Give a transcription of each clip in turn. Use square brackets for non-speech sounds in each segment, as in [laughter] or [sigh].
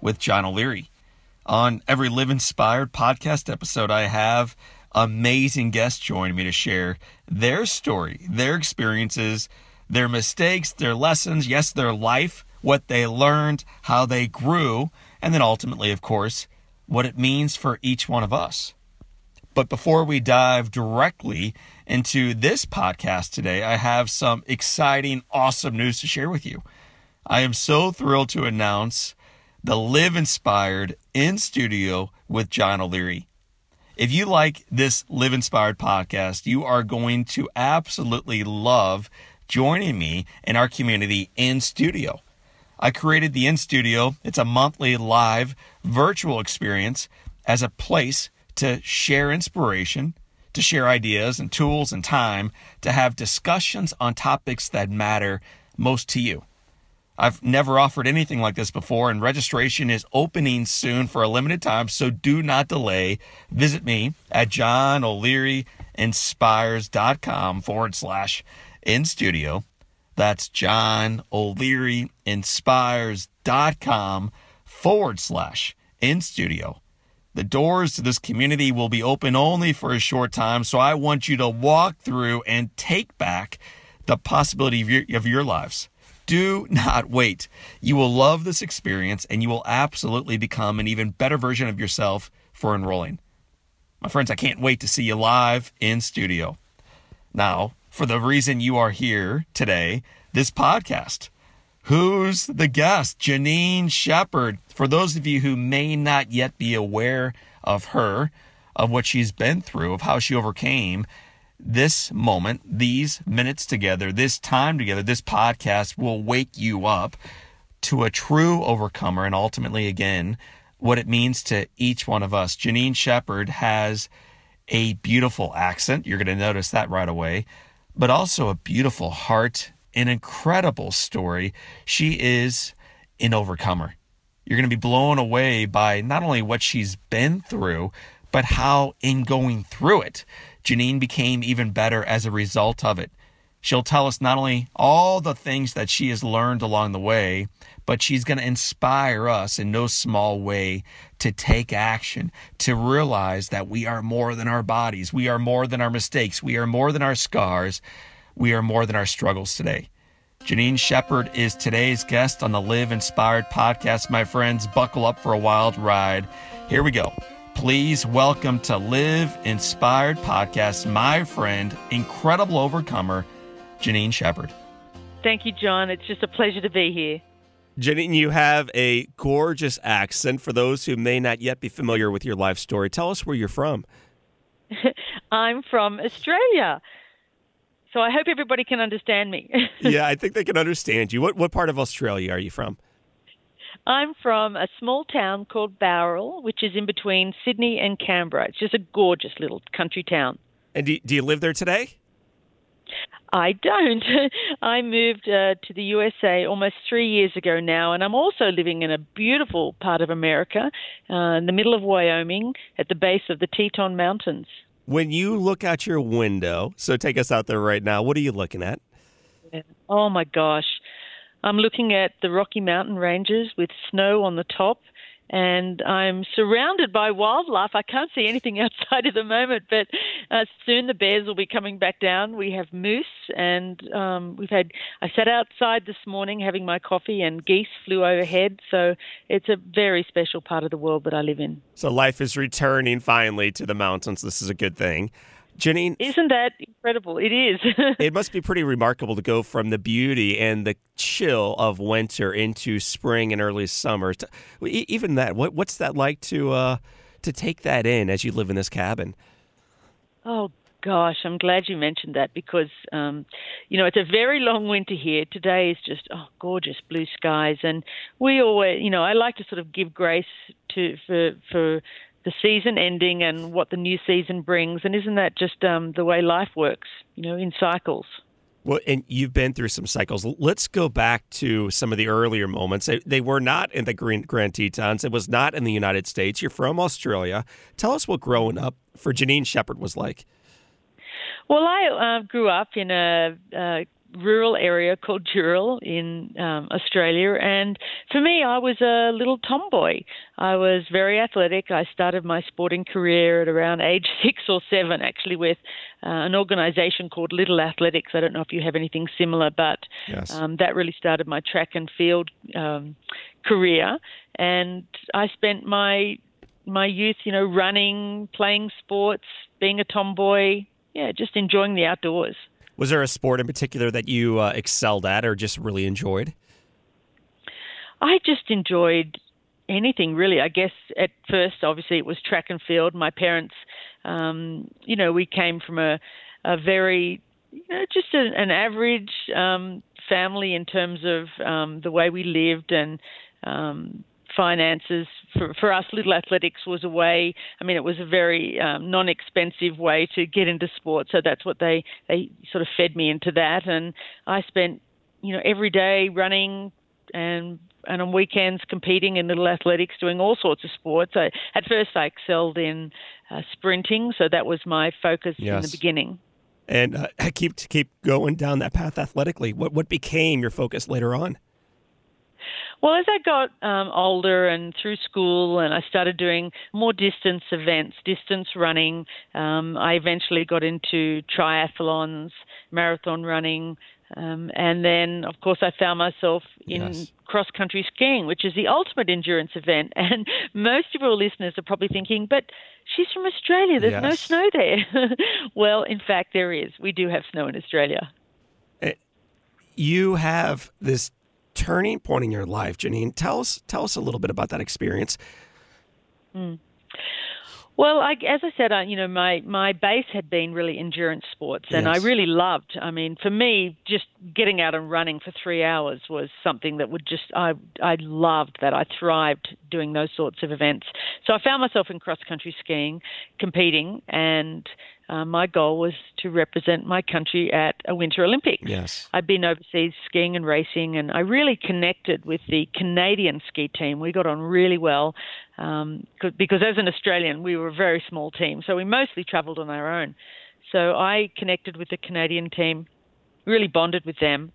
with John O'Leary. On every Live Inspired podcast episode, I have amazing guests joining me to share their story, their experiences, their mistakes, their lessons, yes, their life, what they learned, how they grew, and then ultimately, of course, what it means for each one of us. But before we dive directly into this podcast today, I have some exciting, awesome news to share with you. I am so thrilled to announce the Live Inspired in studio with John O'Leary. If you like this Live Inspired podcast, you are going to absolutely love joining me in our community in studio. I created the In Studio. It's a monthly live virtual experience as a place to share inspiration, to share ideas and tools and time to have discussions on topics that matter most to you. I've never offered anything like this before, and registration is opening soon for a limited time, so do not delay. Visit me at johnolearyinspires.com forward slash in studio. That's John O'Leary Inspires.com forward slash in studio. The doors to this community will be open only for a short time, so I want you to walk through and take back the possibility of your, of your lives. Do not wait. You will love this experience and you will absolutely become an even better version of yourself for enrolling. My friends, I can't wait to see you live in studio. Now, for the reason you are here today, this podcast. Who's the guest? Janine Shepherd. For those of you who may not yet be aware of her, of what she's been through, of how she overcame, this moment, these minutes together, this time together, this podcast will wake you up to a true overcomer and ultimately, again, what it means to each one of us. Janine Shepherd has a beautiful accent. You're going to notice that right away but also a beautiful heart, an incredible story. She is an overcomer. You're going to be blown away by not only what she's been through, but how, in going through it, Janine became even better as a result of it. She'll tell us not only all the things that she has learned along the way, but she's going to inspire us in no small way to take action, to realize that we are more than our bodies, we are more than our mistakes, we are more than our scars, we are more than our struggles today. Janine Shepherd is today's guest on the Live Inspired podcast. My friends, buckle up for a wild ride. Here we go. Please welcome to Live Inspired podcast, my friend, incredible overcomer, Janine Shepherd. Thank you, John. It's just a pleasure to be here. Janine, you have a gorgeous accent. For those who may not yet be familiar with your life story, tell us where you're from. [laughs] I'm from Australia. So I hope everybody can understand me. [laughs] yeah, I think they can understand you. What what part of Australia are you from? I'm from a small town called Bowral, which is in between Sydney and Canberra. It's just a gorgeous little country town. And do, do you live there today? I don't. [laughs] I moved uh, to the USA almost three years ago now, and I'm also living in a beautiful part of America, uh, in the middle of Wyoming, at the base of the Teton Mountains. When you look out your window, so take us out there right now, what are you looking at? Oh my gosh. I'm looking at the Rocky Mountain ranges with snow on the top and I'm surrounded by wildlife. I can't see anything [laughs] outside at the moment, but uh, soon the bears will be coming back down. We have moose, and um, we've had. I sat outside this morning having my coffee, and geese flew overhead. So it's a very special part of the world that I live in. So life is returning finally to the mountains. This is a good thing. Janine. Isn't that incredible? It is. [laughs] it must be pretty remarkable to go from the beauty and the chill of winter into spring and early summer. Even that, what, what's that like to uh, to take that in as you live in this cabin? Oh gosh, I'm glad you mentioned that because, um, you know, it's a very long winter here. Today is just, oh, gorgeous blue skies. And we always, you know, I like to sort of give grace to, for, for, the season ending and what the new season brings. And isn't that just um, the way life works, you know, in cycles? Well, and you've been through some cycles. Let's go back to some of the earlier moments. They, were not in the Grand, Grand Tetons. It was not in the United States. You're from Australia. Tell us what growing up for Janine Shepherd was like. Well, I uh, grew up in a, a rural area called Dural in um, Australia. And for me, I was a little tomboy. I was very athletic. I started my sporting career at around age [laughs] six or seven, actually, with uh, an organization called Little Athletics. I don't know if you have anything similar, but yes. um, that really started my track and field um, career. And I spent my my youth, you know, running, playing sports, being a tomboy, yeah, just enjoying the outdoors. Was there a sport in particular that you uh, excelled at or just really enjoyed? I just enjoyed anything really. I guess at first, obviously, it was track and field. My parents, um, you know, we came from a, a very, you know, just a, an average um, family in terms of um, the way we lived and um, finances. For, for us little athletics was a way i mean it was a very um, non-expensive way to get into sport so that's what they they sort of fed me into that. And i spent you know every day running and and on weekends competing in little athletics doing all sorts of sports. I, at first i excelled in uh, sprinting. So that was my focus yes. in the beginning. And uh, [laughs] keep keep going down that path athletically. What what became your focus later on well, as I got um, older and through school, and I started doing more distance events, distance running, um, I eventually got into triathlons, marathon running, um, and then, of course, I found myself in yes. cross country skiing, which is the ultimate endurance event. [laughs] And most of your listeners are probably thinking, but she's from Australia, there's yes. no snow there. [laughs] well, in fact, there is. We do have snow in Australia. Eh, you have this turning point in your life, Janine. Tell us tell us a little bit about that experience. Mm. Well, I, as I said, I, you know, my my base had been really endurance sports, and yes. I really loved. I mean, for me, just getting out and running for three hours was something that would just I I loved that. I thrived doing those sorts of events. So I found myself in cross country skiing, competing, and uh, my goal was to represent my country at a Winter Olympics. Yes. I'd been overseas skiing and racing, and I really connected with the Canadian ski team. We got on really well um, because, as an Australian, we were a very small team, so we mostly travelled on our own. So I connected with the Canadian team, really bonded with them.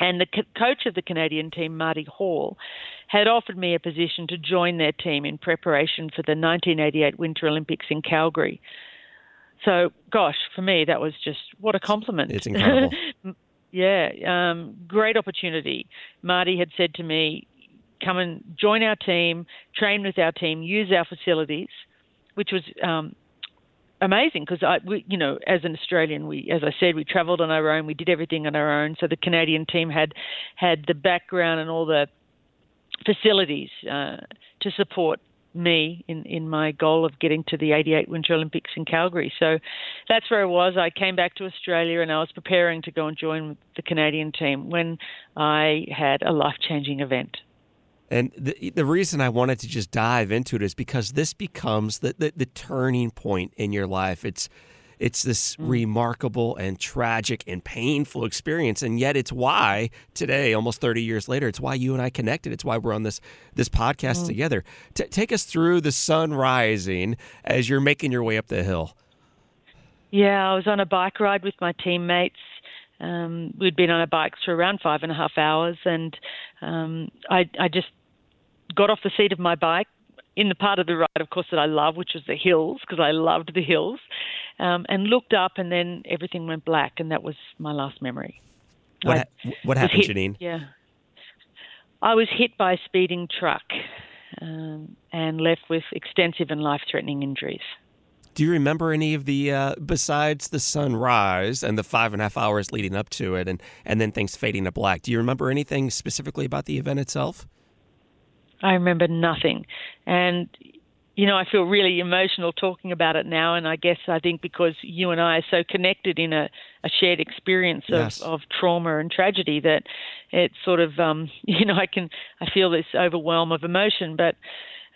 And the co- coach of the Canadian team, Marty Hall, had offered me a position to join their team in preparation for the 1988 Winter Olympics in Calgary. So, gosh, for me, that was just what a compliment. It's incredible. [laughs] yeah, um, great opportunity. Marty had said to me, come and join our team, train with our team, use our facilities, which was um, amazing because I, we, you know, as an Australian, we, as I said, we travelled on our own, we did everything on our own. So the Canadian team had had the background and all the facilities uh, to support me in, in my goal of getting to the 88 Winter Olympics in Calgary. So that's where I was. I came back to Australia and I was preparing to go and join the Canadian team when I had a life changing event. And the, the reason I wanted to just dive into it is because this becomes the, the, the turning point in your life. It's it's this mm. remarkable and tragic and painful experience, and yet it's why today, almost 30 years later, it's why you and I connected. It's why we're on this this podcast mm. together. T- take us through the sun rising as you're making your way up the hill. Yeah, I was on a bike ride with my teammates. Um, we'd been on our bikes for around five and a half hours, and um, I, I just got off the seat of my bike in the part of the ride, of course, that I love, which was the hills, because I loved the hills um, and looked up, and then everything went black, and that was my last memory. What, ha- what happened, hit, Janine? Yeah, I was hit by a speeding truck um, and left with extensive and life-threatening injuries. Do you remember any of the uh, besides the sunrise and the five and a half hours leading up to it, and and then things fading to black? Do you remember anything specifically about the event itself? I remember nothing, and you know, I feel really emotional talking about it now, and I guess I think because you and I are so connected in a, a shared experience of, Yes. of trauma and tragedy that it's sort of, um, [laughs] you know, I can I feel this overwhelm of emotion. But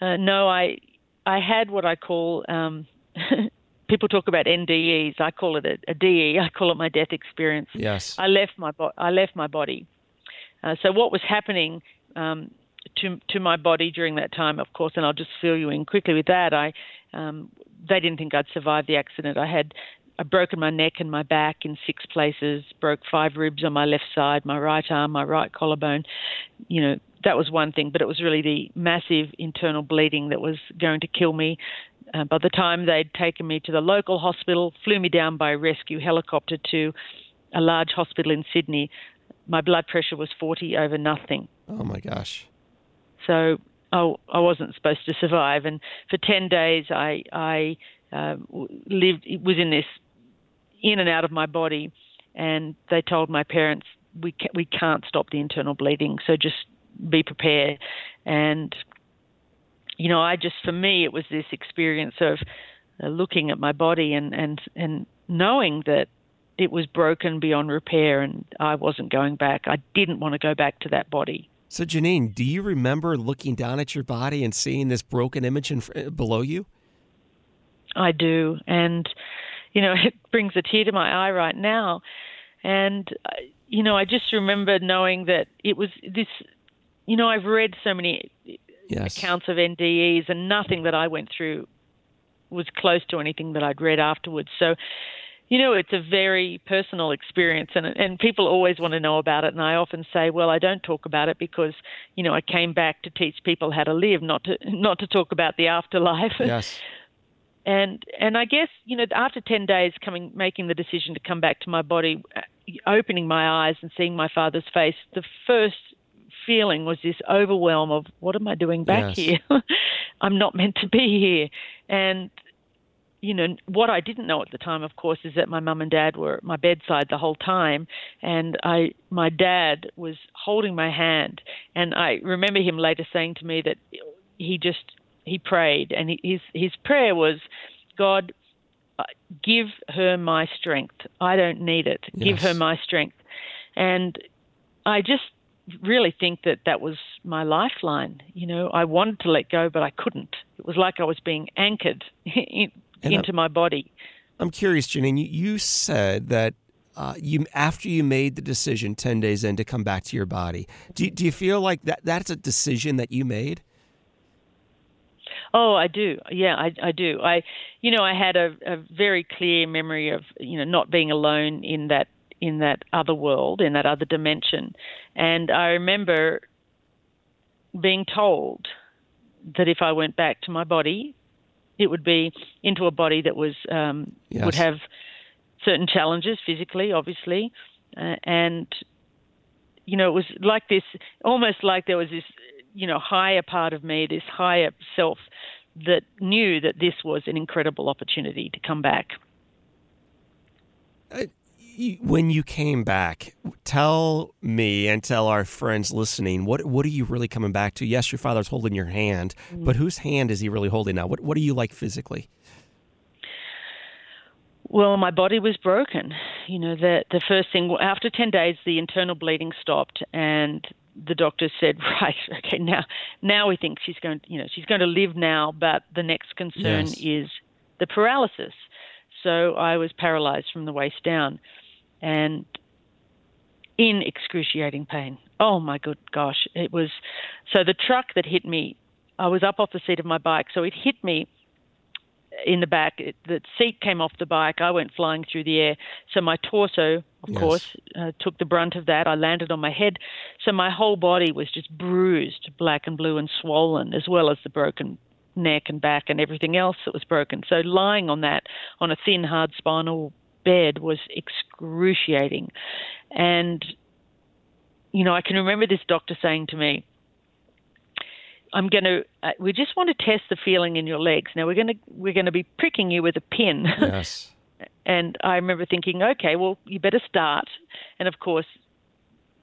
uh, no, I I had what I call um, [laughs] people talk about NDEs. I call it a, a DE. I call it my death experience. Yes. I left my bo- I left my body. Uh, so what was happening um, to to my body during that time, of course, and I'll just fill you in quickly with that. I um, they didn't think I'd survive the accident. I had I broken my neck and my back in six places, broke five ribs on my left side, my right arm, my right collarbone. You know that was one thing, but it was really the massive internal bleeding that was going to kill me. Uh, by the time they'd taken me to the local hospital, flew me down by rescue helicopter to a large hospital in Sydney, my blood pressure was 40 over nothing. Oh my gosh. So I, I wasn't supposed to survive. And for 10 days, I, I uh, lived, was in this in and out of my body. And they told my parents, we, ca- we can't stop the internal bleeding, so just be prepared. And, you know, I just, for me, it was this experience of uh, looking at my body and, and, and knowing that it was broken beyond repair and I wasn't going back. I didn't want to go back to that body. So Janine, do you remember looking down at your body and seeing this broken image in, below you? I do, and you know [laughs] it brings a tear to my eye right now. And uh, you know, I just remember knowing that it was this. You know, I've read so many Yes. accounts of NDEs, and nothing that I went through was close to anything that I'd read afterwards. So, you know, it's a very personal experience, and and people always want to know about it. And I often say, well, I don't talk about it because you know I came back to teach people how to live, not to not to talk about the afterlife. [laughs] Yes. and and I guess you know after ten days coming making the decision to come back to my body, uh, opening my eyes and seeing my father's face, the first feeling was this overwhelm of what am I doing back Yes. here? [laughs] I'm not meant to be here, and you know what I didn't know at the time, of course, is that my mum and dad were at my bedside the whole time, and I my dad was holding my hand, and I remember him later saying to me that he just he prayed, and he, his his prayer was, God, uh, give her my strength. I don't need it. Give her my strength, and I just really think that that was my lifeline. You know, I wanted to let go, but I couldn't. It was like I was being anchored [laughs] And, into my body. I'm curious, Janine. You, you said that uh, you after you made the decision ten days in to come back to your body. Do you, do you feel like that that's a decision that you made? Oh, I do. Yeah, I, I do. I, you know, I had a, a very clear memory of you know not being alone in that in that other world, in that other dimension, and I remember being told that if I went back to my body, it would be into a body that was um, Yes. would have certain challenges physically, obviously, uh, and you know, it was like this, almost like there was this, you know, higher part of me, this higher self that knew that this was an incredible opportunity to come back. When you came back, tell me and tell our friends listening what what are you really coming back to? Yes, your father's holding your hand, mm. but whose hand is he really holding now? What what are you like physically? Well, my body was broken. You know, the the first thing after ten days, the internal bleeding stopped, and the doctor said, [laughs] "Right, okay, now now we think she's going, you know, she's going to live now, but the next concern Yes. is the paralysis." So I was paralyzed from the waist down, and in excruciating pain. Oh my good gosh, it was. So the truck that hit me, I was up off the seat of my bike, so it hit me in the back. It, the seat came off the bike. I went flying through the air. So my torso, of Yes. course, uh, took the brunt of that. I landed on my head. So my whole body was just bruised, black and blue, and swollen, as well as the broken neck and back and everything else that was broken. So lying on that, on a thin, hard spinal bed, was excruciating. And, you know, I can remember this doctor saying to me, I'm going to. Uh, we just want to test the feeling in your legs. Now we're going to we're going to be pricking you with a pin. [laughs] Yes. and I remember thinking, okay, well you better start. And of course,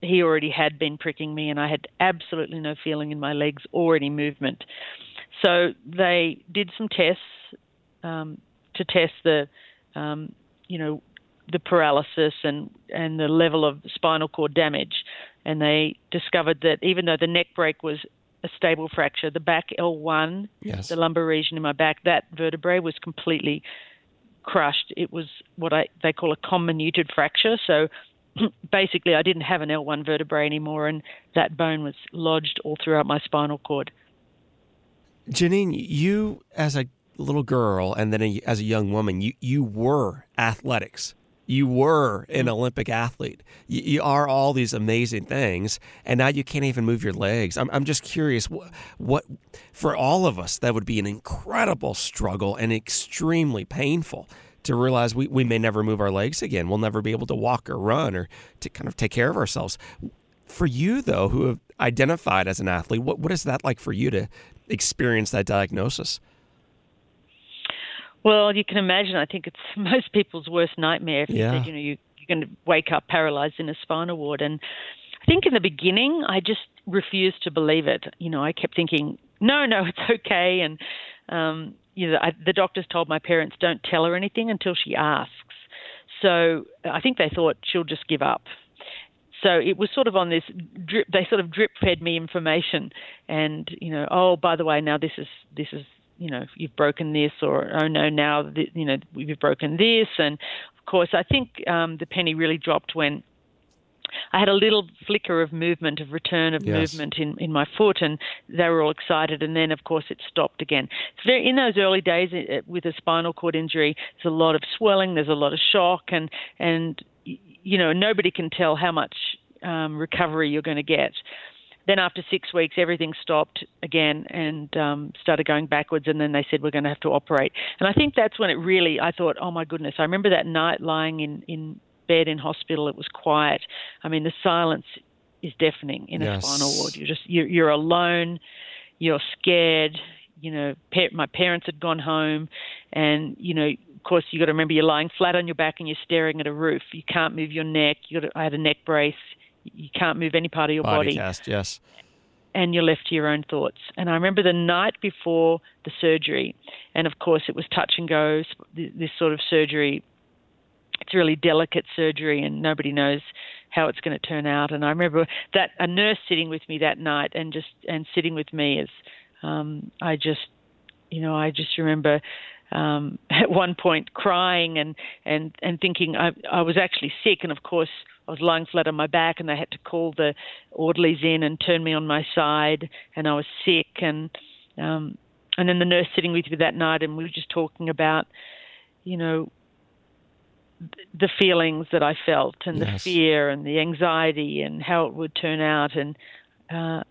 he already had been pricking me, and I had absolutely no feeling in my legs or any movement. So they did some tests um, to test the, um, you know, the paralysis and, and the level of spinal cord damage. And they discovered that even though the neck break was a stable fracture, the back L1, Yes. the lumbar region in my back, that vertebrae was completely crushed. It was what I they call a comminuted fracture. So [clears throat] basically, I didn't have an L1 vertebrae anymore, and that bone was lodged all throughout my spinal cord. Janine, you as a little girl and then a, as a young woman, you, you were athletics. You were an mm-hmm. Olympic athlete. You, you are all these amazing things, and now you can't even move your legs. I'm, I'm just curious what, what, for all of us, that would be an incredible struggle and extremely painful to realize we, we may never move our legs again. We'll never be able to walk or run or to kind of take care of ourselves. For you, though, who have identified as an athlete, what, what is that like for you to experience that diagnosis? Well, you can imagine. I think it's [laughs] most people's worst nightmare if Yeah. you said, you know, you, you're going to wake up paralyzed in a spinal ward. And I think in the beginning, I just refused to believe it. You know, I kept thinking, no, no, [laughs] it's okay. And um, you know, I, the doctors told my parents, don't tell her anything until she asks. So I think they thought she'll just give up. So it was sort of on this drip. They sort of drip fed me information, and you know, oh, by the way, now this is this is you know you've broken this, or oh no, now th- you know you've broken this, and of course I think um, the penny really dropped when I had a little flicker of movement, of return of Yes. movement in, in my foot, and they were all excited. And then, of course, it stopped again. Very, in those early days uh, with a spinal cord injury, there's a lot of swelling, there's a lot of shock, and and you know nobody can tell how much um, recovery you're going to get. Then after six weeks, everything stopped again and um, started going backwards. And then they said we're going to have to operate. And I think that's when it really. I thought, oh my goodness! I remember that night lying in in bed in hospital. It was quiet. I mean, the silence is deafening in a spinal ward. You're just you're, you're alone. You're scared. You know, my parents had gone home, and you know, of course, you got to remember you're lying flat on your back and you're staring at a roof. You can't move your neck. You got to, I had a neck brace. You can't move any part of your Body body cast, yes. and you're left to your own thoughts. And I remember the night before the surgery, and of course it was touch and go. This sort of surgery, it's really delicate surgery, and nobody knows how it's going to turn out. And I remember that a nurse sitting with me that night, and just and sitting with me as um, I just, you know, I just remember um, [laughs] at one point crying and and and thinking I I was actually sick, and of course I was lying flat on my back, and they had to call the orderlies in and turn me on my side, and I was sick, and um, and then the nurse sitting with me that night, and we were just talking about, you know, th- the feelings that I felt, and Yes. the fear, and the anxiety, and how it would turn out, and uh,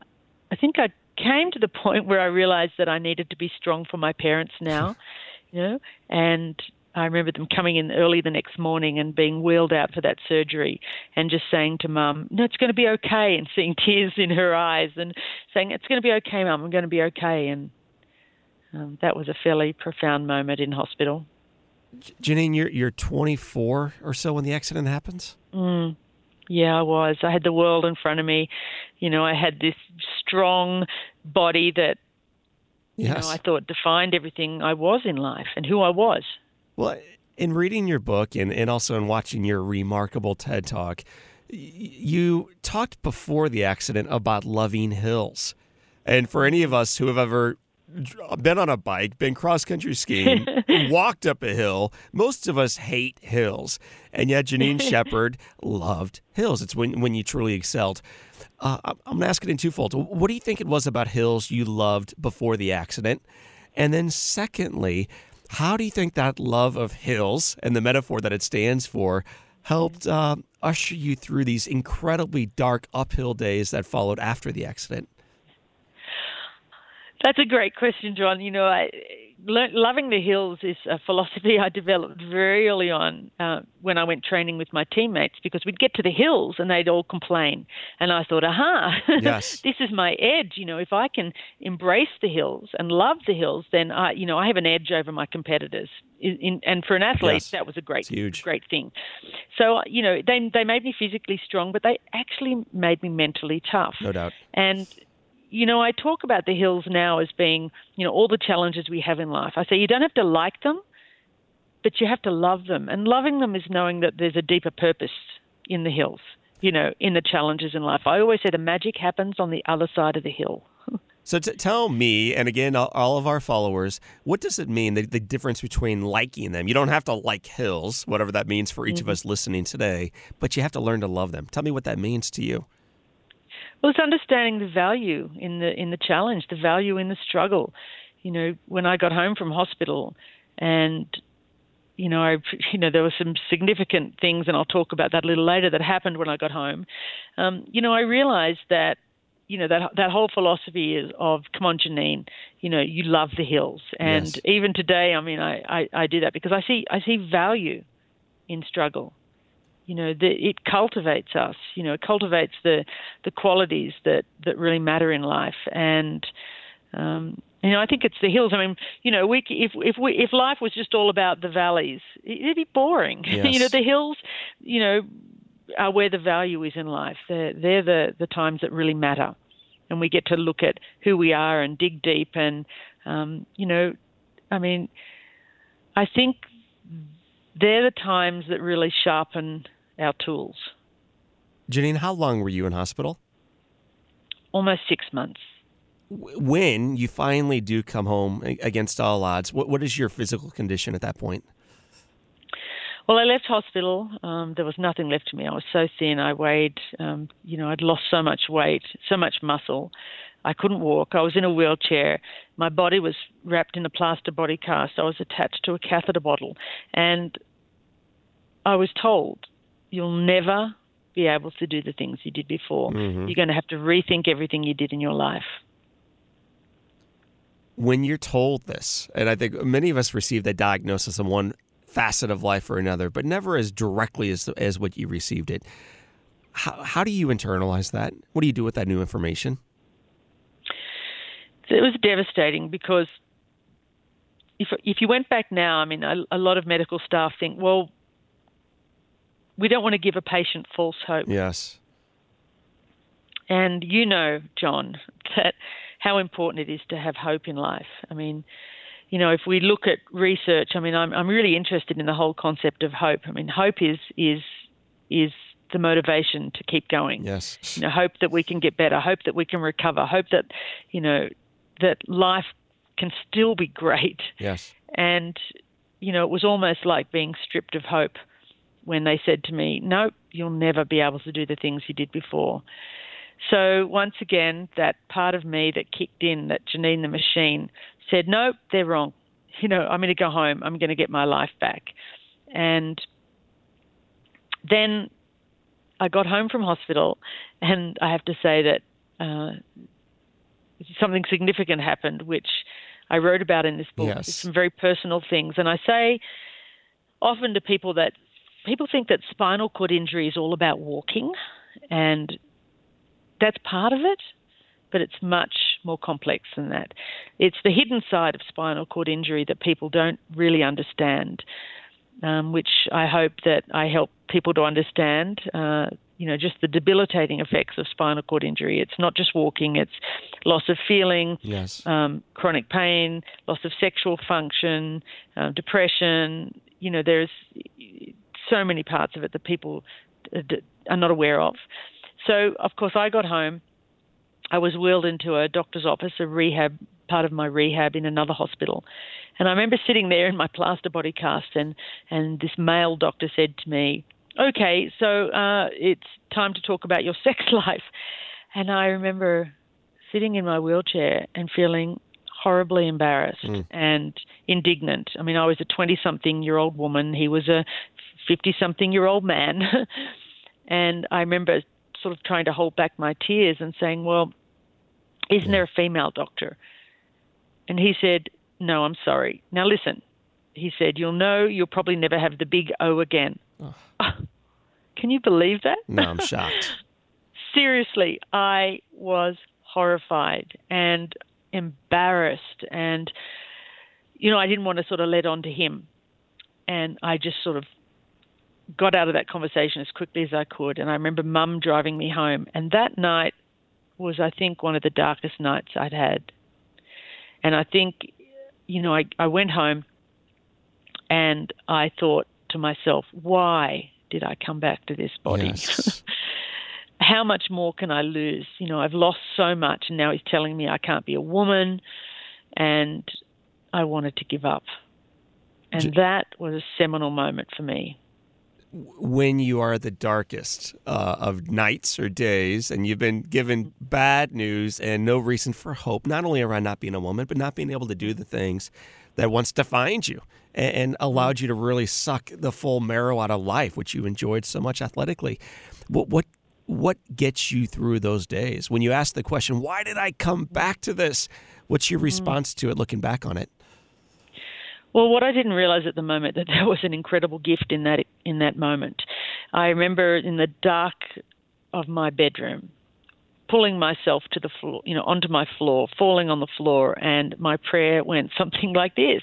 I think I came to the point where I realized that I needed to be strong for my parents now, [laughs] you know, and I remember them coming in early the next morning and being wheeled out for that surgery and just saying to mum, No, it's going to be okay, and seeing tears in her eyes and saying, It's going to be okay, mum, I'm going to be okay. And um, that was a fairly profound moment in hospital. Janine, you're you're 24 or so when the accident happens. Mm. Yeah, I was. I had the world in front of me. You know, I had this strong body that you Yes. know I thought defined everything I was in life and who I was. Well, in reading your book and, and also in watching your remarkable TED talk, you talked before the accident about loving hills. And for any of us who have ever been on a bike, been cross country skiing, [laughs] walked up a hill, most of us hate hills. And yet Janine [laughs] Shepherd loved hills. It's when, when you truly excelled. Uh, I'm going to ask it in twofold. What do you think it was about hills you loved before the accident? And then, secondly, how do you think that love of hills and the metaphor that it stands for helped uh, usher you through these incredibly dark uphill days that followed after the accident? That's a great question, John. You know, I, lo- loving the hills is a philosophy I developed very early on uh, when I went training with my teammates because we'd get to the hills and they'd all complain. And I thought, aha, [laughs] Yes. this is my edge. You know, if I can embrace the hills and love the hills, then I, you know, I have an edge over my competitors. In, in, and for an athlete, Yes. that was a great, huge. great thing. So, you know, they they made me physically strong, but they actually made me mentally tough No doubt. and you know, I talk about the hills now as being, you know, all the challenges we have in life. I say you don't have to like them, but you have to love them. And loving them is knowing that there's a deeper purpose in the hills, you know, in the challenges in life. I always say the magic happens on the other side of the hill. [laughs] So t- tell me, and again, all, of our followers, what does it mean, the, the, difference between liking them? You don't have to like hills, whatever that means for each mm-hmm. of us listening today, but you have to learn to love them. Tell me what that means to you. Well, it's understanding the value in the in the challenge, the value in the struggle. You know, when I got home from hospital, and you know, I [laughs] you know there were some significant things, and I'll talk about that a little later that happened when I got home. Um, you know, I realized that you know that that whole philosophy is of come on Janine, you know you love the hills, and yes. even today, I mean, I, I I do that because I see I see value in struggle. You know, the, it cultivates us. You know, it cultivates the the qualities that that really matter in life, and um, you know, I think it's the hills. I mean, you know, we if if we if life was just all about the valleys, it'd be boring. Yes. [laughs] you know, the hills, you know, are where the value is in life. They're, they're the, the times that really matter. And we get to look at who we are and dig deep. And, um, you know, I mean, I think they're the times that really sharpen our tools. Janine, how long were you in hospital? Almost six months. When you finally do come home against all odds, what, what is your physical condition at that point? Well, I left hospital. Um, there was nothing left of me. I was so thin. I weighed, um, you know, I'd lost so much weight, so much muscle. I couldn't walk. I was in a wheelchair. My body was wrapped in a plaster body cast. I was attached to a catheter bottle. And I was told, you'll never be able to do the things you did before. Mm-hmm. You're going to have to rethink everything you did in your life when you're told this, and I think many of us receive that diagnosis in one facet of life or another, but never as directly as as what you received it. How how do you internalize that? What do you do with that new information? It was devastating because if if you went back now, I mean, a, a lot of medical staff think, well, we don't want to give a patient false hope. Yes. And you know, John, [laughs] that how important it is to have hope in life. I mean, you know, if we look at research, I mean, I'm I'm really interested in the whole concept of hope. I mean, hope is is is the motivation to keep going. Yes. You know, hope that we can get better, hope that we can recover, hope that, you know, that life can still be [laughs] great. Yes. And, you know, it was almost like being stripped of hope when they said to me, Nope, you'll never be able to do the things you did before. So once again, that part of me that kicked in, that Janine the machine, said, Nope, they're wrong. You know, I'm going to go home. I'm going to get my life back. And then I got home from hospital, and I have to say that uh, something significant happened, which I wrote about in this book. Yes. Some very personal things. And I say often to people that people think that spinal cord injury is all about walking, and that's part of it, but it's much more complex than that. It's the hidden side of spinal cord injury that people don't really understand, um, which I hope that I help people to understand. Uh, you know, just the debilitating effects of spinal cord injury. It's not just walking; it's loss of feeling, yes. um, chronic pain, loss of sexual function, uh, depression. You know, there's so many parts of it that people uh, are not aware of. So, of course, I got home I was wheeled into a doctor's office, a rehab part of my rehab in another hospital. And I remember sitting there in my plaster body cast, and, and this male doctor said to me, Okay, so uh, it's time to talk about your [laughs] sex life. And I remember sitting in my wheelchair and feeling horribly embarrassed mm. and indignant. I mean, I was a 20 something year old woman, he was a 50 something year old man. [laughs] and I remember sort of trying to hold back my tears and saying, Well, isn't there a female doctor? And he said, No, I'm sorry. Now listen, he said, You'll know you'll probably never have the big O again. Oh. [laughs] Can you believe that? No, I'm shocked. [laughs] Seriously, I was horrified and embarrassed and you know, I didn't want to sort of let on to him. And I just sort of got out of that conversation as quickly as I could. And I remember mum driving me home. And that night, was, I think, one of the darkest nights I'd had. And I think, you know, I, I went home and I thought to myself, why did I come back to this body? Yes. [laughs] How much more can I lose? You know, I've lost so much, and now he's telling me I can't be a woman, and I wanted to give up. And that was a seminal moment for me. When you are the darkest uh, of nights or days and you've been given bad news and no reason for hope, not only around not being a woman, but not being able to do the things that once defined you and, and allowed you to really suck the full marrow out of life, which you enjoyed so much athletically. What, what, what gets you through those days? When you ask the question, why did I come back to this? What's your response to it looking back on it? Well, what I didn't realize at the moment that there was an incredible gift in that in that moment. I remember in the dark of my bedroom, pulling myself to the floor, you know, onto my floor, falling on the floor, and my prayer went something like this.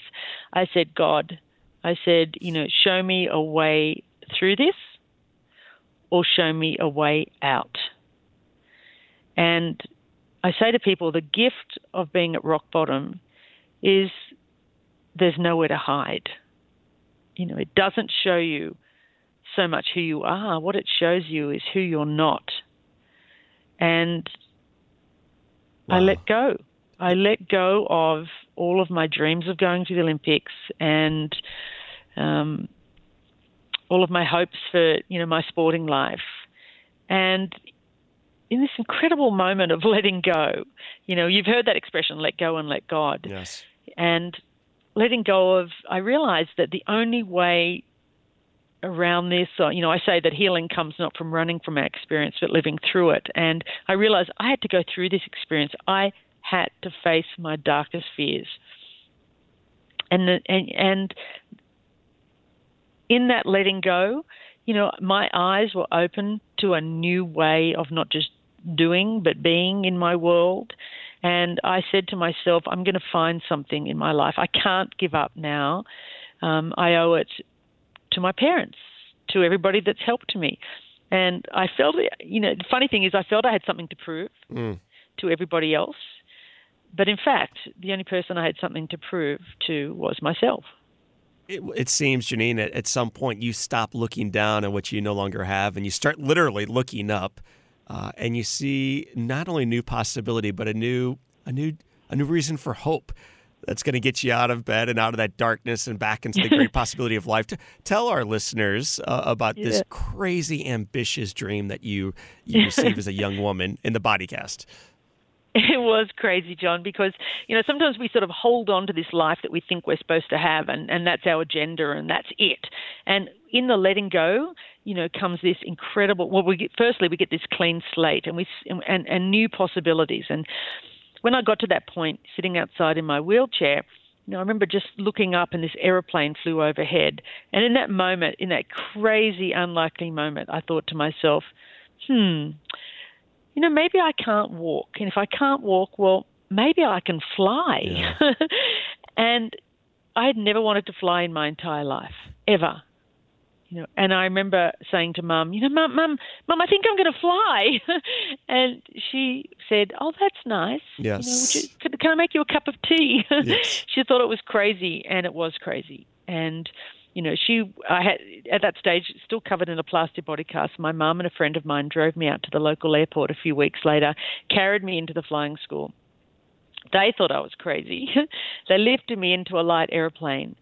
I said, God, I said, you know, show me a way through this or show me a way out. And I say to people, the gift of being at rock bottom is there's nowhere to hide. You know, it doesn't show you so much who you are. What it shows you is who you're not. And I let go. I let go of all of my dreams of going to the Olympics and um, all of my hopes for you know my sporting life. And in this incredible moment of [laughs] letting go, you know, you've heard that expression, "let go and let God." Yes. and letting go of i realized that the only way around this or you know i say that healing comes not from running from our experience but living through it. And i realized i had to go through this experience. I had to face my darkest fears. And the, and and in that letting go you know my eyes were open to a new way of not just doing but being in my world and I said to myself, I'm going to find something in my life. I can't give up now. Um, I owe it to my parents, to everybody that's helped me. And I felt, you know, the funny thing is, I felt I had something to prove Mm. to everybody else. But in fact, the only person I had something to prove to was myself. It, it seems, Janine, at, at some point you stop looking down at what you no longer have and you start literally looking up uh, and you see not only new possibility, but a new, a new, a new reason for hope that's going to get you out of bed and out of that darkness and back into the great [laughs] possibility of life. To tell our listeners uh, about this crazy ambitious dream that you you receive as a young woman in the body cast. It was crazy, John, because you know sometimes we sort of hold on to this life that we think we're supposed to have, and and that's our agenda, and that's it. And in the letting go, you know, comes this incredible. Well, we get, firstly we get this clean slate, and we and and new possibilities. And when I got to that point, sitting outside in my wheelchair, you know, I remember just looking up, and this aeroplane flew overhead. And in that moment, in that crazy, unlikely moment, I thought to myself, hmm you know, maybe I can't walk. And if I can't walk, well, maybe I can fly. [laughs] and I had never wanted to fly in my entire life, ever. You know, and I remember saying to Mum, you know, Mum, Mum, Mum, I think I'm going to fly. [laughs] and she said, "Oh, that's nice. You know, Yes. you, can I make you a cup of tea?" [laughs] Yes. she thought it was crazy, and it was crazy. And you know, she I had at that stage still covered in a plastic body cast. My mum and a friend of mine drove me out to the local airport a few weeks later, carried me into the flying school. They thought I was crazy. [laughs] they lifted me into a light airplane,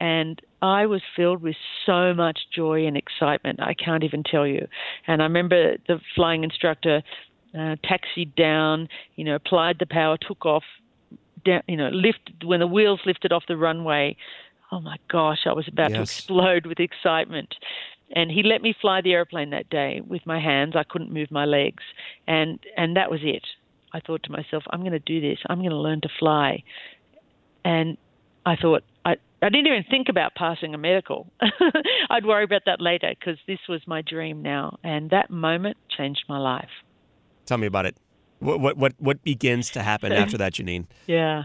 and I was filled with so much joy and excitement. I can't even tell you. And I remember the flying instructor uh, taxied down, you know, applied the power, took off, down, you know, lifted when the wheels lifted off the runway. Oh my gosh, I was about to explode with excitement. And he let me fly the airplane that day with my hands. I couldn't move my legs, and and that was it. I thought to myself, I'm going to do this. I'm going to learn to fly. And I thought I I didn't even think about passing a medical. [laughs] I'd worry about that later because this was my dream now, and that moment changed my life. Tell me about it. What what what, what begins to happen after [laughs] that, Janine? Yeah.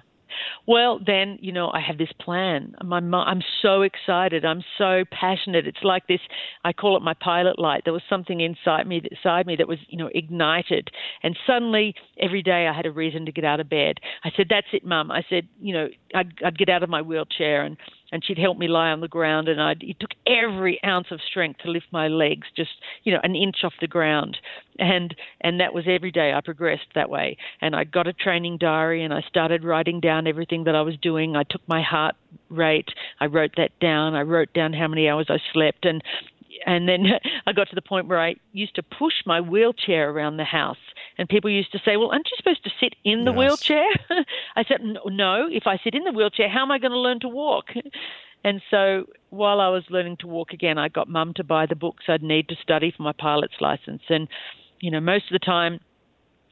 Well, then, you know, I have this plan. My, I'm so excited. I'm so passionate. It's like this, I call it my pilot light. There was something inside me, inside me that was, you know, ignited. And suddenly, every day I had a reason to get out of bed. I said, that's it, Mum. I said, you know, I'd, I'd get out of my wheelchair and and she'd help me lie on the ground and I'd, it took every ounce of strength to lift my legs just you know an inch off the ground. And and that was every day. I progressed that way. And I got a training diary and I started writing down everything that I was doing. I took my heart rate. I wrote that down. I wrote down how many hours I slept. And and then [laughs] I got to the point where I used to push my wheelchair around the house and people used to say, Well, aren't you supposed to sit in the yes. wheelchair? [laughs] I said, No, if I sit in the wheelchair, how am I going to learn to walk? [laughs] And so while I was learning to walk again, I got mum to buy the books I'd need to study for my pilot's license. And, you know, most of the time,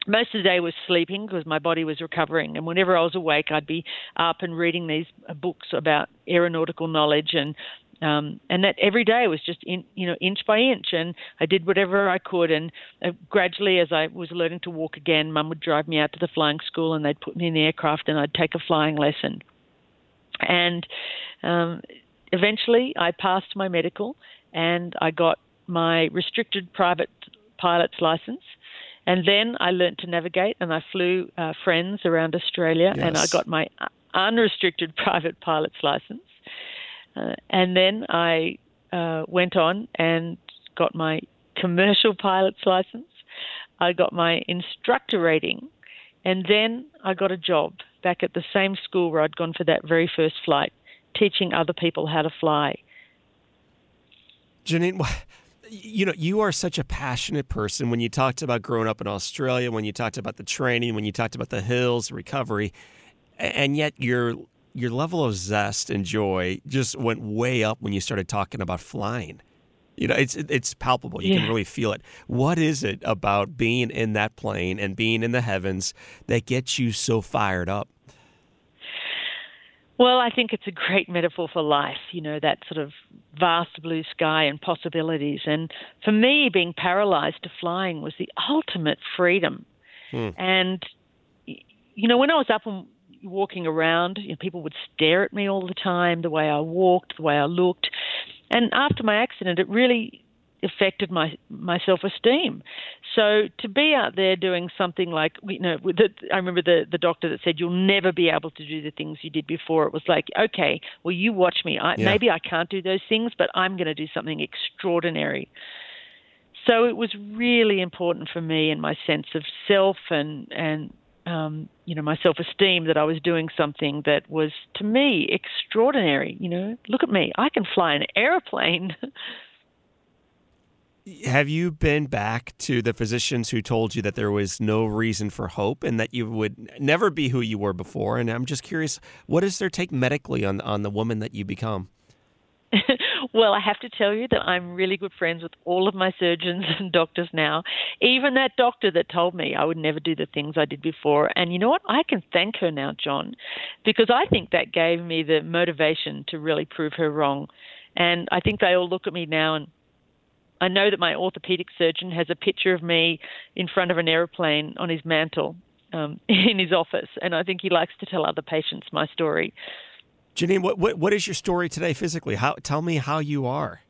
most of the day was sleeping because my body was recovering. And whenever I was awake, I'd be up and reading these uh, books about aeronautical knowledge and um, and that every day was just in, you know inch by inch, and I did whatever I could. And uh, gradually, as I was learning to walk again, Mum would drive me out to the flying school, and they'd put me in the aircraft, and I'd take a flying lesson. And um, eventually, I passed my medical, and I got my restricted private pilot's license. And then I learned to navigate, and I flew uh, friends around Australia, yes. and I got my unrestricted [laughs] private pilot's license. Uh, and then I uh, went on and got my commercial pilot's license. I got my instructor rating, and then I got a job back at the same school where I'd gone for that very first flight, teaching other people how to fly. Janine, you know, you are such a passionate person. When you talked about growing up in Australia, when you talked about the training, when you talked about the hills, recovery, and yet you're your level of zest and joy just went way up when you started talking about flying. You know, it's it's palpable. You yeah. can really feel it. What is it about being in that plane and being in the heavens that gets you so fired up? Well, I think it's a great metaphor for life, you know, that sort of vast blue sky and possibilities. And for me, being paralyzed to flying was the ultimate freedom. Hmm. And, you know, when I was up and walking around, you know, people would stare at me all the time, the way I walked, the way I looked. And after my accident, it really affected my my self esteem. So to be out there doing something like you know, the, I remember the the doctor that said you'll never be able to do the things you did before. It was like, okay, well you watch me. I, yeah. Maybe I can't do those things, but I'm going to do something extraordinary. So it was really important for me and my sense of self and and um, you know, my self esteem that I was doing something that was, to me, extraordinary. You know, look at me, I can fly an airplane. [laughs] Have you been back to the physicians who told you that there was no reason for hope and that you would never be who you were before? And I'm just curious, what is their take medically on on the woman that you become? [laughs] well, I have to tell you that I'm really good friends with all of my surgeons [laughs] and doctors now. Even that doctor that told me I would never do the things I did before. And you know what? I can thank her now, John, because I think that gave me the motivation to really prove her wrong. And I think they all look at me now and I know that my orthopedic surgeon has a picture of me in front of an aeroplane on his mantle um, [laughs] in his office, and I think he likes to tell other patients my story. Janine, what, what, what is your story today physically? How, tell me how you are.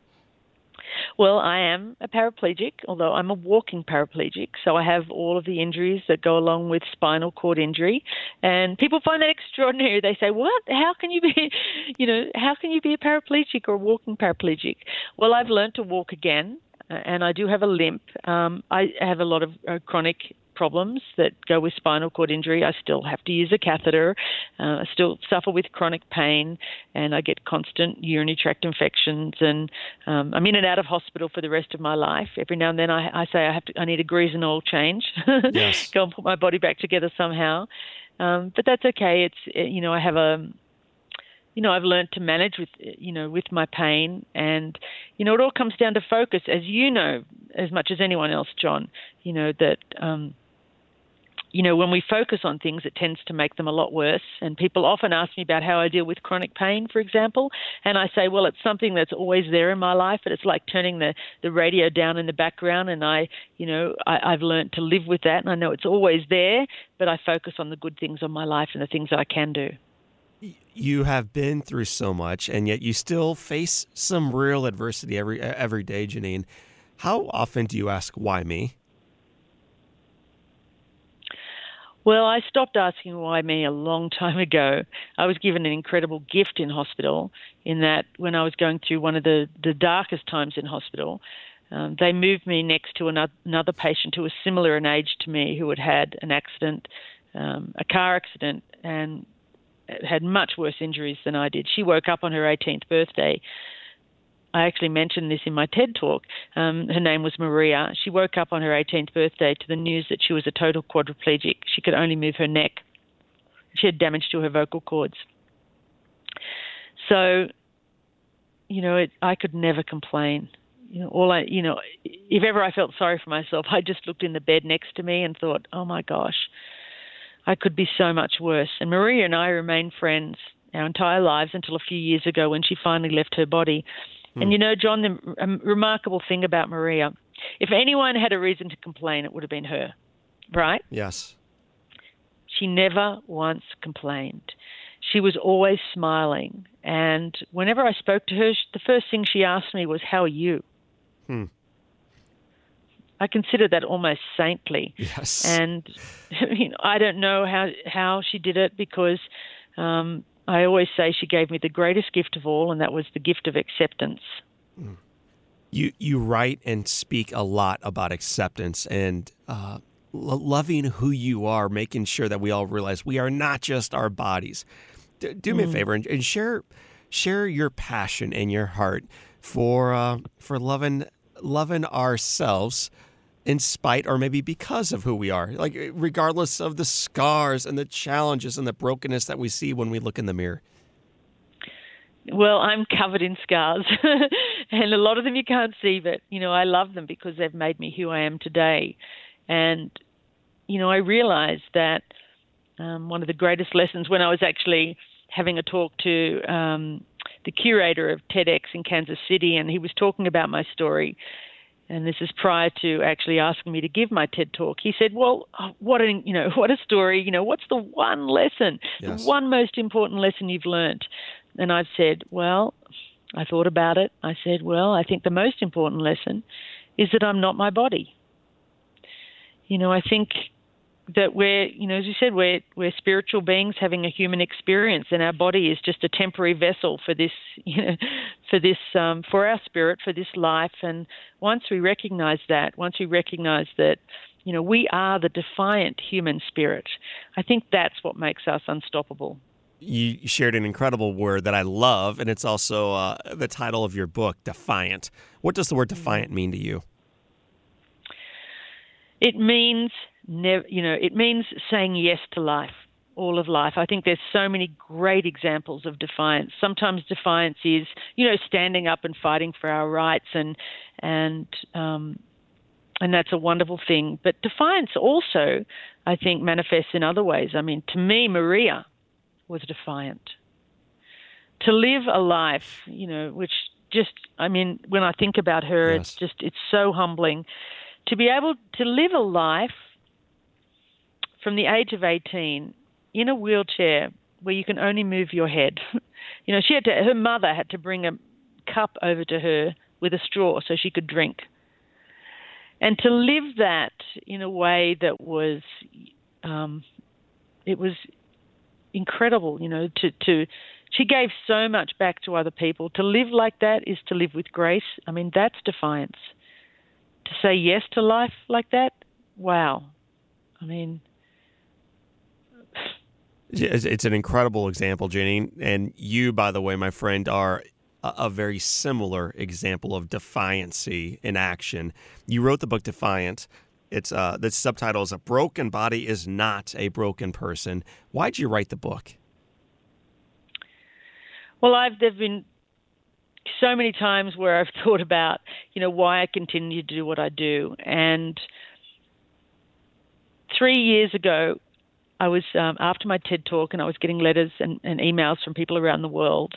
Well, I am a paraplegic, although I'm a walking paraplegic. So I have all of the injuries that go along with spinal cord injury. And people find that [laughs] extraordinary. They say, What? How can you be, [laughs] you know, how can you be a paraplegic or a walking paraplegic? Well, I've learned to walk again. And I do have a limp. Um, I have a lot of uh, chronic problems that go with spinal cord injury. I still have to use a catheter. Uh, I still suffer with chronic pain, and I get constant urinary tract infections. And um, I'm in and out of hospital for the rest of my life. Every now and then, I, I say I have to. I need a grease and oil change. [laughs] Yes. go and put my body back together somehow. Um, but that's okay. It's you know I have a you know, I've learned to manage with, you know, with my pain. And, you know, it all comes down to focus, as you know, as much as anyone else, John, you know, that, um, you know, when we focus on things, it tends to make them a lot worse. And people often ask me about how I deal with chronic pain, for example. And I say, well, it's something that's always there in my life, but it's like turning the, the radio down in the background. And I, you know, I, I've learned to live with that. And I know it's always there, but I focus on the good things of my life and the things that I can do. You have been through so much, and yet you still face some real adversity every every day, Janine. How often do you ask, "Why me"? Well, I stopped asking why me a long [laughs] time ago. I was given an incredible gift in hospital in that when I was going through one of the, the darkest times in hospital, um, they moved me next to another, another patient who was similar in age to me who had had an accident, um, a car accident, and had much worse injuries than I did. She woke up on her 18th birthday I actually mentioned this in my TED talk. Um, her name was Maria. She woke up on her 18th birthday to the news that she was a total quadriplegic. She could only move her neck. She had damage to her vocal cords. So, you know, it, I could never complain. You know, all I, you know, if ever I felt sorry for myself, I just looked in the bed next to me and thought, "Oh my gosh, I could be so much worse." And Maria and I remained friends our entire lives until a few years ago when she finally left her body. Hmm. And you know, John, the um, remarkable thing about Maria, if anyone had a reason to complain, it would have been her, right? Yes. She never once complained. She was always smiling. And whenever I spoke to her, the first thing she asked me was, How are you? Hmm. I consider that almost saintly. Yes. And [laughs] you know, I don't know how how she did it because um, I always say she gave me the greatest gift of all, and that was the gift of acceptance. You you write and speak a lot about acceptance and uh, loving who you are, making sure that we all realize we are not just our bodies. D- do me mm. a favor and, and, share share your passion and your heart for uh, for loving loving ourselves in spite or maybe because of who we are, like regardless of the scars and the challenges and the brokenness that we see when we look in the mirror? Well, I'm covered in scars, [laughs] and a lot of them you can't see, but you know I love them because they've made me who I am today. And you know I realized that um, one of the greatest lessons when I was actually having a talk to um, the curator of TEDx in Kansas City, and he was talking about my story and this is prior to actually asking me to give my TED talk. He said, "Well, what a you know [laughs] what a story. You know, what's the one lesson, yes. the one most important lesson you've learned?" And I said, "Well, I thought about it. I said, well, I think the most important lesson is that I'm not my body. You know, I think that we're, you know, as you said, we're we're spiritual beings having a human experience, and our body is just a temporary vessel for this, [laughs] you know, for this, um, for our spirit, for this life. And once we recognize that, once we recognize that, you know, we are the defiant human spirit, I think that's what makes us unstoppable. You shared an incredible word that I love, and it's also uh, the title of your book, Defiant. What does the word defiant mean to you? It means never, you know, it means saying yes to life, all of life. I think there's so many great examples of defiance. Sometimes defiance is, you know, standing up and fighting for our rights, and and um, and that's a wonderful thing. But defiance also, I think, manifests in other ways. I mean, to me, Maria was defiant. To live a life, you know, which just, I mean, when I think about her, yes. it's just, it's so humbling to be able to live a life from the age of 18 in a wheelchair where you can only move your head. [laughs] you know, she had to, her mother had to bring a cup over to her with a straw so she could drink. And to live that in a way that was, um, it was incredible, you know, to, to, she gave so much back to other people. To live like that is to live with grace. I mean, that's defiance. To say yes to life like that, wow. I mean, it's an incredible example, Janine. And you, by the way, my friend, are a, very similar example of defiancy in action. You wrote the book Defiant. It's uh, the subtitle is "A Broken Body Is Not a Broken Person." Why'd you write the book? Well, I've there've been so many times where I've [laughs] thought about, you know, why I continue to do what I do, and three years ago, I was um, after my TED talk, and I was getting letters and, and emails from people around the world.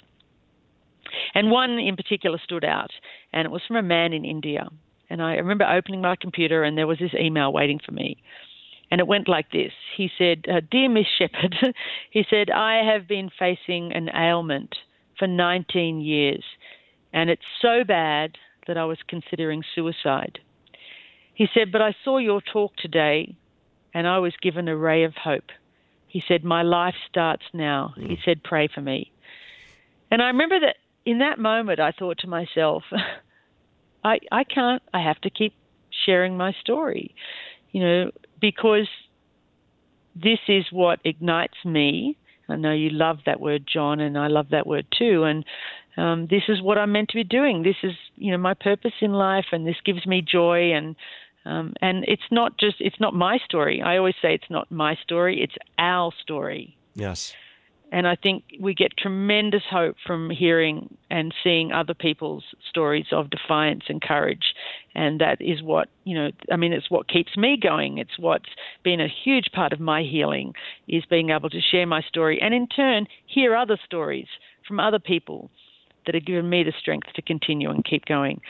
And one in particular stood out, and it was from a man in India. And I remember opening my computer, and there was this email waiting for me. And it went like this. He said, uh, Dear Miss Shepherd, [laughs] he said, I have been facing an ailment for 19 years, and it's so bad that I was considering suicide. He said, But I saw your talk today, and I was given a ray of hope. He said, My life starts now. Mm. He said, Pray for me. And I remember that in that moment, I thought to myself, [laughs] I, I can't, I have to keep sharing my story, you know, because this is what ignites me. I know you love that word, John, and I love that word too. And um, this is what I'm meant to be doing. This is, you know, my purpose in life, and this gives me joy. And um, and it's not just, it's not my story. I always say it's not my story. It's our story. Yes. And I think we get tremendous hope from hearing and seeing other people's stories of defiance and courage. And that is what, you know, I mean, it's what keeps me going. It's what's been a huge part of my healing is being able to share my story and in turn hear other stories from other people that had given me the strength to continue and keep going.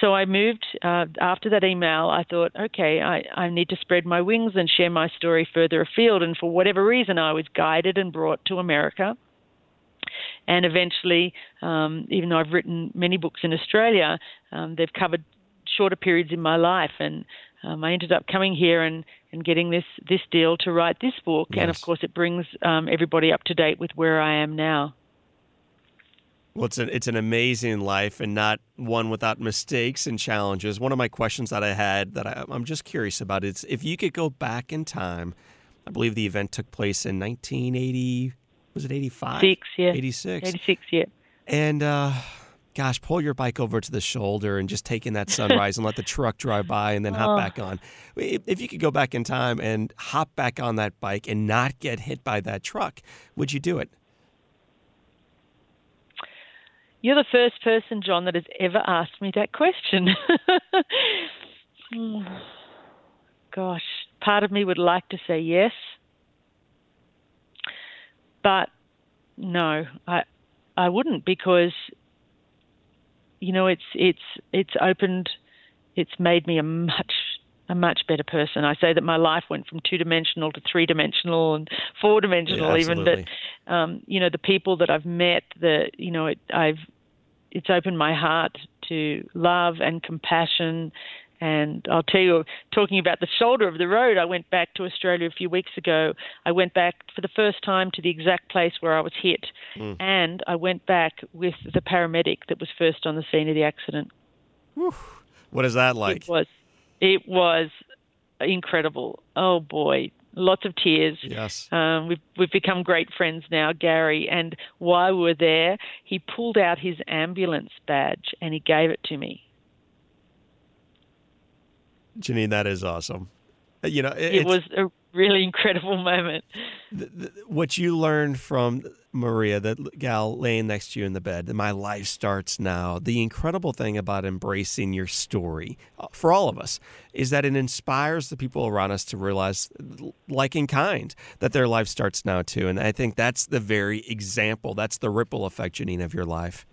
So I moved uh, after that email. I thought, okay, I, I need to spread my wings and share my story further afield. And for whatever reason, I was guided and brought to America. And eventually, um, even though I've written many books in Australia, um, they've covered shorter periods in my life. And um, I ended up coming here and, and getting this, this deal to write this book. And of course, it brings um, everybody up to date with where I am now. Well, it's an, it's an amazing life and not one without mistakes and challenges. One of my questions that I had that I, I'm just curious about is if you could go back in time, I believe the event took place in 1980, was it 85? Six, yeah. 86. 86, yeah. And, uh, gosh, pull your bike over to the shoulder and just take in that sunrise and let the truck drive by and then hop oh. back on. If you could go back in time and hop back on that bike and not get hit by that truck, would you do it? You're the first person, John, that has ever asked me that question. Gosh, part of me would like to say yes, but no, I I wouldn't because you know it's it's it's opened, it's made me a much a much better person. I say that my life went from two dimensional to three dimensional and four dimensional, yeah, even. But um, you know, the people that I've met, the you know, it, I've it's opened my heart to love and compassion. And I'll tell you, talking about the shoulder of the road, I went back to Australia a few weeks ago. I went back for the first time to the exact place where I was hit. Mm. And I went back with the paramedic that was first on the scene of the accident. Whew. What is that like? It was, it was incredible. Oh boy, lots of tears. Yes. Um, we've we've become great friends now, Gary. And while we were there, he pulled out his ambulance badge and he gave it to me. Janine, that is awesome. Uh, you know, it, it was a really incredible moment. The, the, what you learned from Maria, that gal laying next to you in the bed, that my life starts now. The incredible thing about embracing your story uh, for all of us is that it inspires the people around us to realize, like in kind, that their life starts now too. And I think that's the very example, that's the ripple effect, Janine, of your life.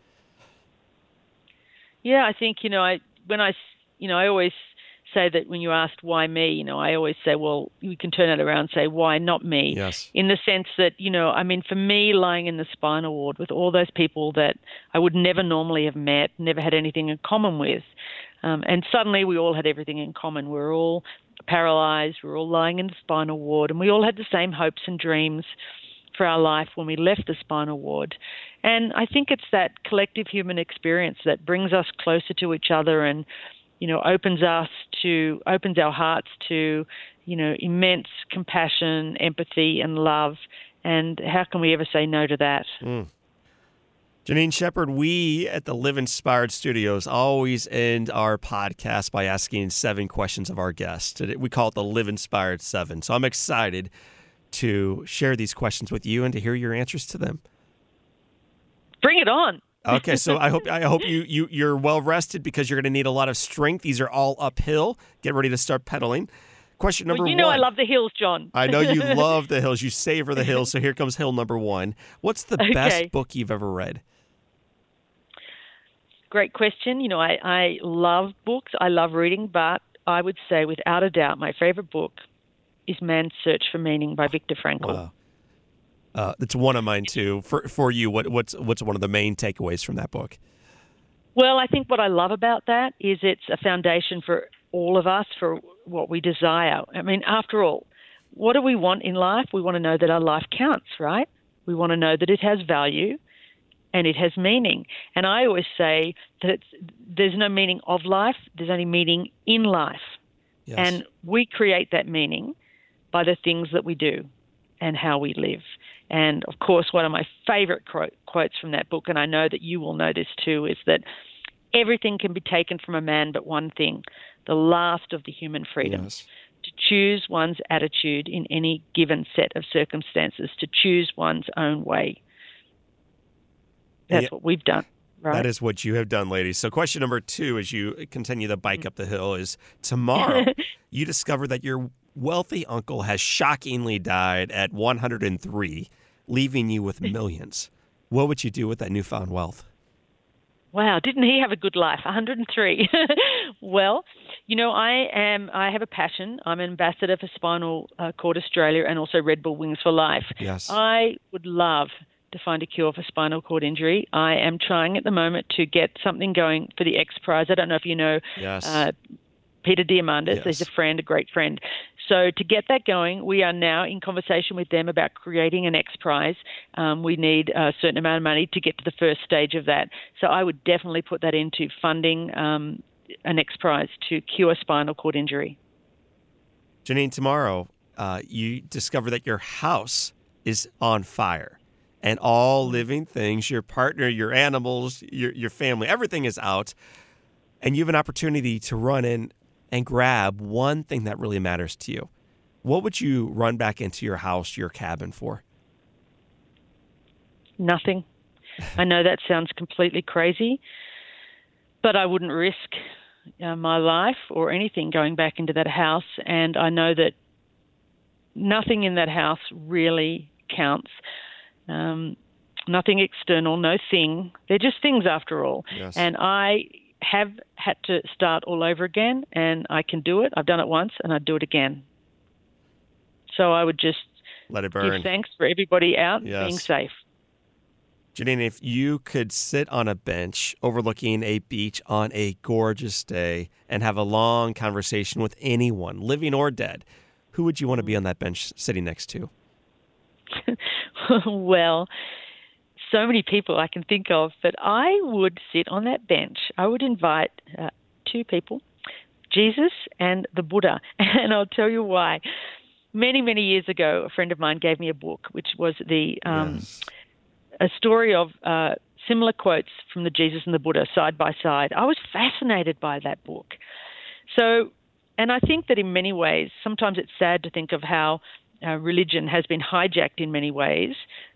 Yeah, I think, you know, I, when I, you know, I always say that when you asked why me, you know, I always say, well, you can turn it around and say, why not me? Yes. In the sense that, you know, I mean, for me, lying in the spinal ward with all those people that I would never normally have met, never had anything in common with, um, and suddenly we all had everything in common. We we're all paralyzed, we we're all lying in the spinal ward, and we all had the same hopes and dreams for our life when we left the spinal ward. And I think it's that collective human experience that brings us closer to each other and you know, opens us to opens our hearts to, you know, immense compassion, empathy, and love. And how can we ever say no to that? Mm. Janine Shepherd, we at the Live Inspired Studios always end our podcast by asking seven questions of our guests. We call it the Live Inspired Seven. So I'm excited to share these questions with you and to hear your answers to them. Bring it on. Okay, so I hope I hope you you you're well rested because you're going to need a lot of strength. These are all uphill. Get ready to start pedaling. Question number well, you know one. I love the hills, John. I know you [laughs] love the hills. You savor the hills. So here comes hill number one. What's the okay. best book you've ever read? Great question. You know, I, I love books. I love reading, but I would say without a doubt my favorite book is Man's Search for Meaning by Viktor Frankl. Wow. Uh, it's one of mine too. For for you, what what's what's one of the main takeaways from that book? Well, I think what I love about that is it's a foundation for all of us for what we desire. I mean, after all, what do we want in life? We want to know that our life counts, right? We want to know that it has value and it has meaning. And I always say that there's no meaning of life, there's only meaning in life. Yes. And we create that meaning by the things that we do and how we live. And of course, one of my favorite quotes from that book, and I know that you will know this too, is that everything can be taken from a man but one thing the last of the human freedoms. Yes. To choose one's attitude in any given set of circumstances, to choose one's own way. That's Yeah. what we've done, right? That is what you have done, ladies. So, question number two, as you continue the bike up the hill, is tomorrow [laughs] you discover that your wealthy uncle has shockingly died at 103, leaving you with [laughs] millions. What would you do with that newfound wealth? Wow, didn't he have a good life? 103. [laughs] well, you know, I am. I have a passion. I'm an ambassador for Spinal uh, Cord Australia and also Red Bull Wings for Life. Yes. I would love to find a cure for spinal cord injury. I am trying at the moment to get something going for the X Prize. I don't know if you know Yes. uh, Peter Diamandis. Yes. He's a friend, a great friend. So to get that going, we are now in conversation with them about creating an X Prize. Um, we need a certain amount of money to get to the first stage of that. So I would definitely put that into funding um, an X Prize to cure spinal cord injury. Janine, tomorrow uh, you discover that your house is on fire and all living things, your partner, your animals, your, your family, everything is out. And you have an opportunity to run in and grab one thing that really matters to you. What would you run back into your house, your cabin for? Nothing. I know that sounds completely crazy, but I wouldn't risk uh, my life or anything going back into that house. And I know that nothing in that house really counts. Um, nothing external, no thing. They're just things after all. Yes. And I have had to start all over again, and I can do it. I've done it once, and I'd do it again. So I would just Let it burn. give thanks for everybody out Yes. being safe. Janine, if you could sit on a bench overlooking a beach on a gorgeous day and have a long conversation with anyone, living or dead, who would you want to be on that bench sitting next to? [laughs] well, so many people I can think of, but I would sit on that bench. I would invite uh, two people, Jesus and the Buddha, [laughs] and I'll tell you why. Many, many years ago, a friend of mine gave me a book, which was the um, Yes. a story of uh, similar quotes from the Jesus and the Buddha side by side. I was fascinated by that book. So, and I think that in many ways, sometimes it's sad to think of how uh, religion has been hijacked in many ways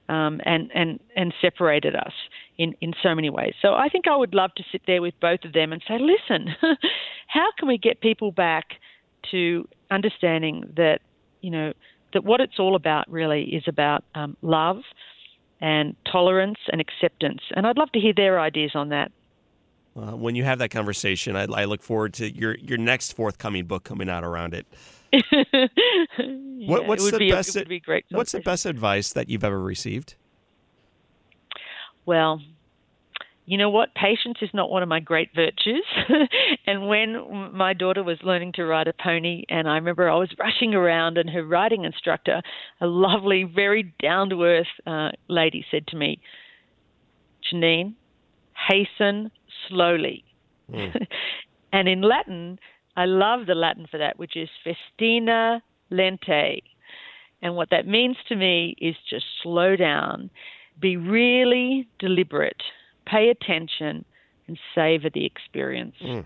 um, and, and, and separated us in, in so many ways. So I think I would love to sit there with both of them and say, listen, [laughs] how can we get people back to understanding that, you know, that what it's all about really is about um, love and tolerance and acceptance. And I'd love to hear their ideas on that. Uh, when you have that conversation, I, I look forward to your, your next forthcoming book coming out around it. [laughs] What, what's the be best? be what's the best advice that you've ever received? Well, you know what? Patience is not one of my great virtues. [laughs] and when my daughter was learning to ride a pony, and I remember I was rushing around, and her riding instructor, a lovely, very down to earth uh, lady, said to me, Janine, hasten slowly. [laughs] and in Latin, I love the Latin for that, which is festina lente. And what that means to me is just slow down, be really deliberate, pay attention, and savor the experience. Hmm.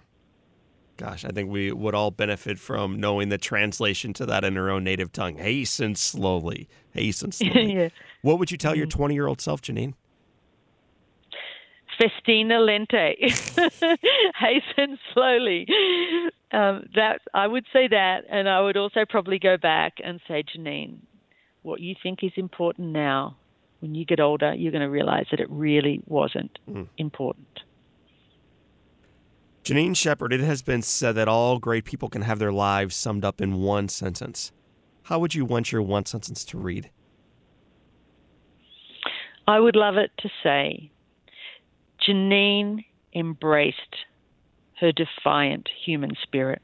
Gosh, I think we would all benefit from knowing the translation to that in our own native tongue. Hasten slowly. Hasten [laughs] slowly. yeah. What would you tell your mm-hmm. 20 year old self, Janine? Festina lente, [laughs] hasten slowly. Um, that I would say that, and I would also probably go back and say, Janine, what you think is important now, when you get older, you're going to realize that it really wasn't important. Janine Shepherd, it has been said that all great people can have their lives summed up in one sentence. how would you want your one sentence to read? I would love it to say Janine embraced her defiant human spirit.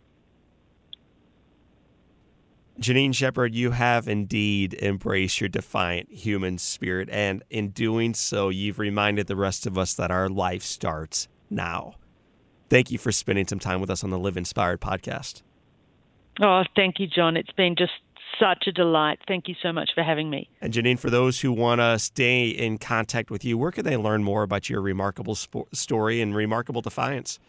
Janine Shepherd, you have indeed embraced your defiant human spirit, and in doing so, you've reminded the rest of us that our life starts now. Thank you for spending some time with us on the Live Inspired podcast. Oh, thank you, John. It's been just such a delight. Thank you so much for having me. And Janine, for those who want to stay in contact with you, where can they learn more about your remarkable sp- story and remarkable defiance?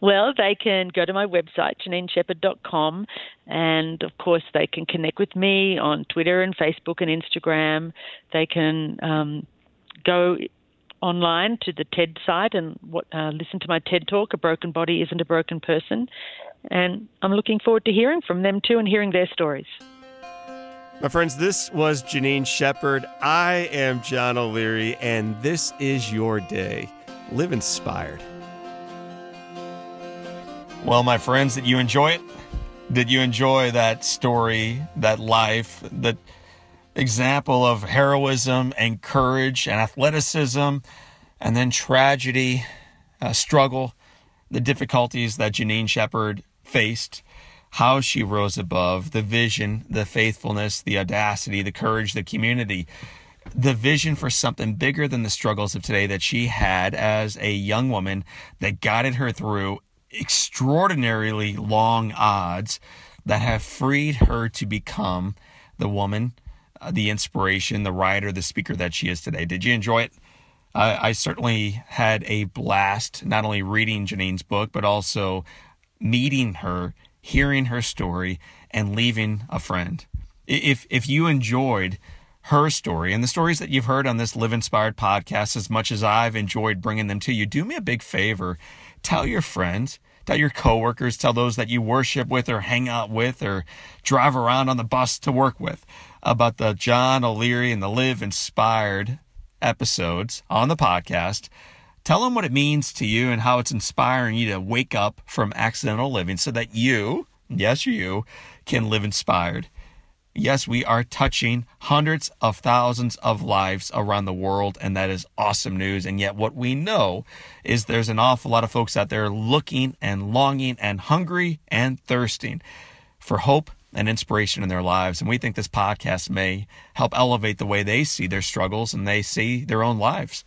Well, they can go to my website, JanineShepherd.com, and of course, they can connect with me on Twitter and Facebook and Instagram. They can um, go online to the TED site and what, uh, listen to my TED talk, A Broken Body Isn't a Broken Person. And I'm looking forward to hearing from them too and hearing their stories. My friends, this was Janine Shepherd. I am John O'Leary, and this is your day. Live inspired. Well, my friends, did you enjoy it? Did you enjoy that story, that life, that example of heroism and courage and athleticism, and then tragedy, uh, struggle, the difficulties that Janine Shepherd faced, how she rose above, the vision, the faithfulness, the audacity, the courage, the community, the vision for something bigger than the struggles of today that she had as a young woman that guided her through extraordinarily long odds that have freed her to become the woman, uh, the inspiration, the writer, the speaker that she is today. Did you enjoy it? I certainly had a blast not only reading Janine's book, but also meeting her, hearing her story, and leaving a friend. If, if you enjoyed her story and the stories that you've heard on this Live Inspired podcast as much as I've enjoyed bringing them to you, do me a big favor. Tell your friends, tell your coworkers, tell those that you worship with or hang out with or drive around on the bus to work with about the John O'Leary and the Live Inspired episodes on the podcast. Tell them what it means to you and how it's inspiring you to wake up from accidental living so that you, yes, you, can live inspired. Yes, we are touching hundreds of thousands of lives around the world, and that is awesome news. And yet, what we know is there's an awful lot of folks out there looking and longing and hungry and thirsting for hope and inspiration in their lives. And we think this podcast may help elevate the way they see their struggles and they see their own lives.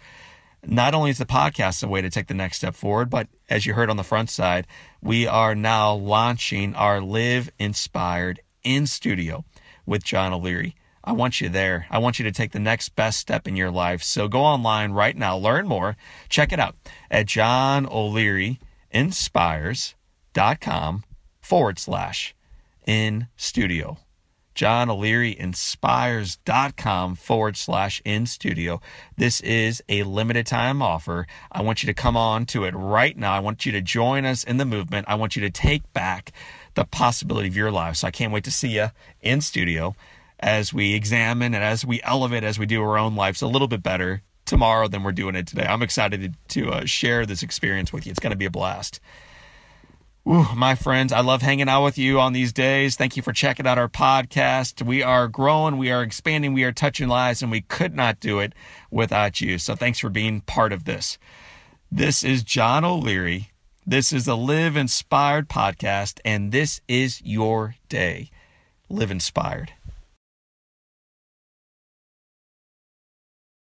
Not only is the podcast a way to take the next step forward, but as you heard on the front side, we are now launching our Live Inspired in studio with John O'Leary. I want you there. I want you to take the next best step in your life. So go online right now, learn more, check it out at John O'Leary inspires.com forward slash in studio. John O'Leary inspires.com forward slash in studio. This is a limited time offer. I want you to come on to it right now. I want you to join us in the movement. I want you to take back the possibility of your life. So I can't wait to see you in studio as we examine and as we elevate, as we do our own lives a little bit better tomorrow than we're doing it today. I'm excited to, uh, share this experience with you. It's going to be a blast. Ooh, my friends, I love hanging out with you on these days. Thank you for checking out our podcast. We are growing, we are expanding, we are touching lives, and we could not do it without you. So thanks for being part of this. This is John O'Leary this is the Live Inspired podcast, and this is your day. Live inspired.